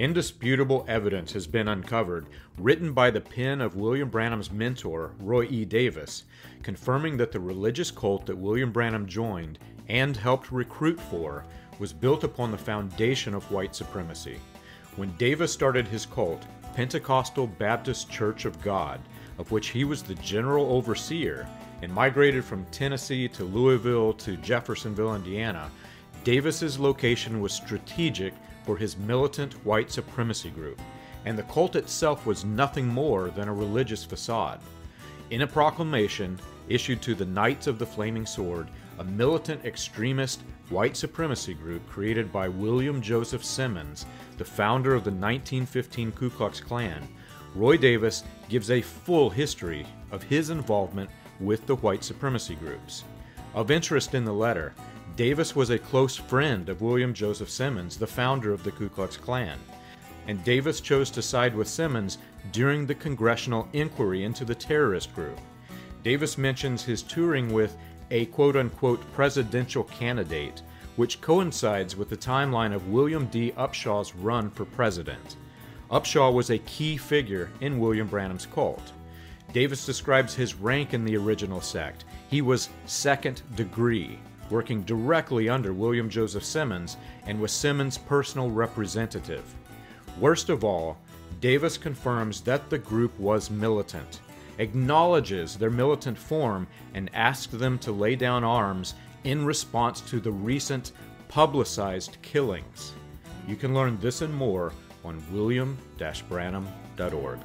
Indisputable evidence has been uncovered, written by the pen of William Branham's mentor, Roy E. Davis, confirming that the religious cult that William Branham joined and helped recruit for was built upon the foundation of white supremacy. When Davis started his cult, Pentecostal Baptist Church of God, of which he was the general overseer, and migrated from Tennessee to Louisville to Jeffersonville, Indiana, Davis's location was strategic for his militant white supremacy group, and the cult itself was nothing more than a religious facade. In a proclamation issued to the Knights of the Flaming Sword, a militant extremist white supremacy group created by William Joseph Simmons, the founder of the 1915 Ku Klux Klan, Roy Davis gives a full history of his involvement with the white supremacy groups. Of interest in the letter, Davis was a close friend of William Joseph Simmons, the founder of the Ku Klux Klan, and Davis chose to side with Simmons during the congressional inquiry into the terrorist group. Davis mentions his touring with a quote unquote presidential candidate, which coincides with the timeline of William D. Upshaw's run for president. Upshaw was a key figure in William Branham's cult. Davis describes his rank in the original sect. He was second degree, working directly under William Joseph Simmons and was Simmons' personal representative. Worst of all, Davis confirms that the group was militant acknowledges their militant form and asks them to lay down arms in response to the recent publicized killings. You can learn this and more on william-branham.org.